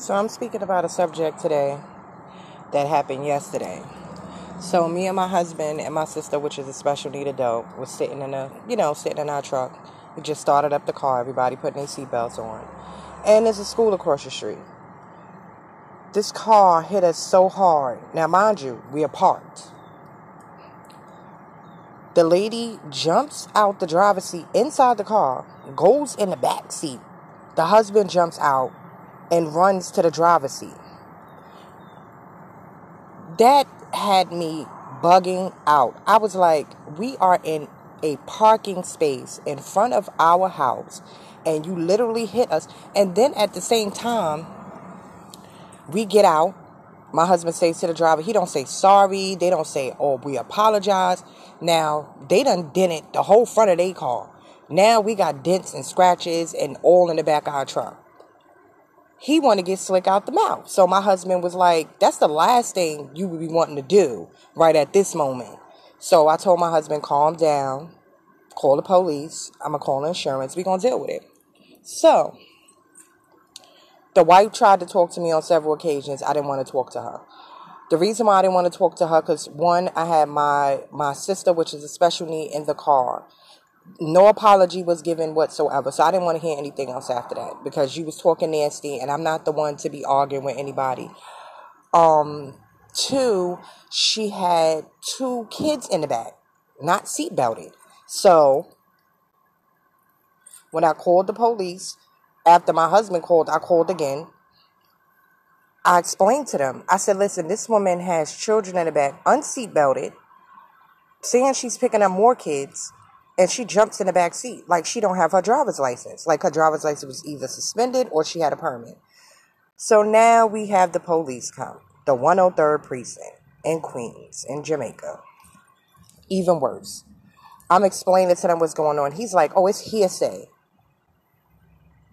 So I'm speaking about a subject today that happened yesterday. So me and my husband and my sister, which is a special need adult, was sitting in a you know sitting in our truck. We just started up the car. Everybody putting their seatbelts on, and there's a school across the street. This car hit us so hard. Now, mind you, we are parked. The lady jumps out the driver's seat inside the car, goes in the back seat. The husband jumps out and runs to the driver's seat. That had me bugging out. I was like, we are in a parking space in front of our house, and you literally hit us. And then at the same time, we get out. My husband says to the driver, he don't say sorry. They don't say, oh, we apologize. Now, they done dented the whole front of their car. Now we got dents and scratches and all in the back of our truck he want to get slick out the mouth. So my husband was like, that's the last thing you would be wanting to do right at this moment. So I told my husband, calm down, call the police. I'm going to call insurance. we going to deal with it. So the wife tried to talk to me on several occasions. I didn't want to talk to her. The reason why I didn't want to talk to her, because one, I had my, my sister, which is a special need, in the car no apology was given whatsoever. So I didn't want to hear anything else after that because you was talking nasty and I'm not the one to be arguing with anybody. Um, two, she had two kids in the back, not seatbelted. So when I called the police, after my husband called, I called again. I explained to them. I said, listen, this woman has children in the back, unseatbelted, saying she's picking up more kids and she jumps in the back seat. Like she don't have her driver's license. Like her driver's license was either suspended or she had a permit. So now we have the police come the 103rd precinct in queens in jamaica. Even worse. I'm explaining to them what's going on. He's like oh it's hearsay.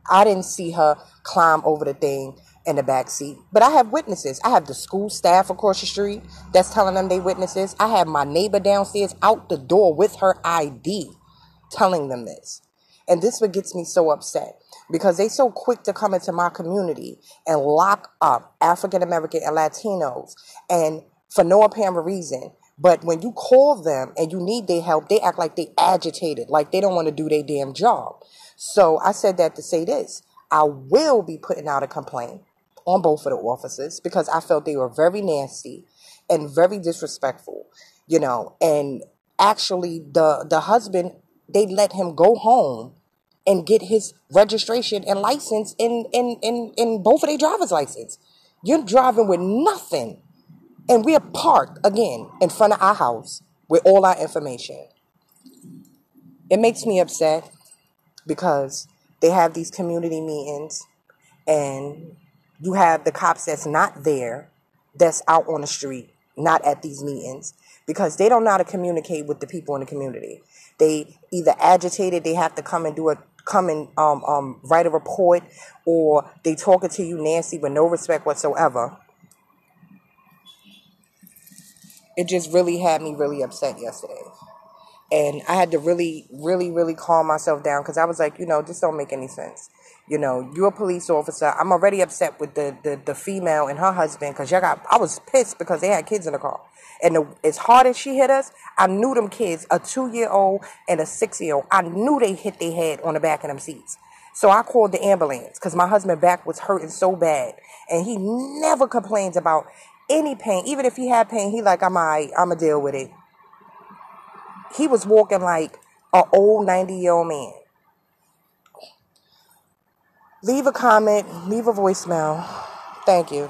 I didn't see her climb over the thing in the back seat. But I have witnesses. I have the school staff across the street that's telling them they witnesses. I have my neighbor downstairs out the door with her ID telling them this. And this what gets me so upset because they so quick to come into my community and lock up African American and Latinos and for no apparent reason. But when you call them and you need their help, they act like they agitated, like they don't want to do their damn job. So I said that to say this. I will be putting out a complaint on both of the officers because I felt they were very nasty and very disrespectful, you know. And actually, the the husband they let him go home and get his registration and license in in in, in both of their driver's license. You're driving with nothing, and we're parked again in front of our house with all our information. It makes me upset because they have these community meetings and you have the cops that's not there, that's out on the street, not at these meetings, because they don't know how to communicate with the people in the community. They either agitated, they have to come and do a come and um, um, write a report, or they talking to you nasty with no respect whatsoever. It just really had me really upset yesterday. And I had to really, really, really calm myself down because I was like, you know, this don't make any sense. You know, you're a police officer. I'm already upset with the, the, the female and her husband because y'all got, I was pissed because they had kids in the car. And the, as hard as she hit us, I knew them kids, a two year old and a six year old, I knew they hit their head on the back of them seats. So I called the ambulance because my husband back was hurting so bad. And he never complains about any pain. Even if he had pain, he like, I'm all right, I'm going to deal with it he was walking like an old 90 year old man. Leave a comment, leave a voicemail. Thank you.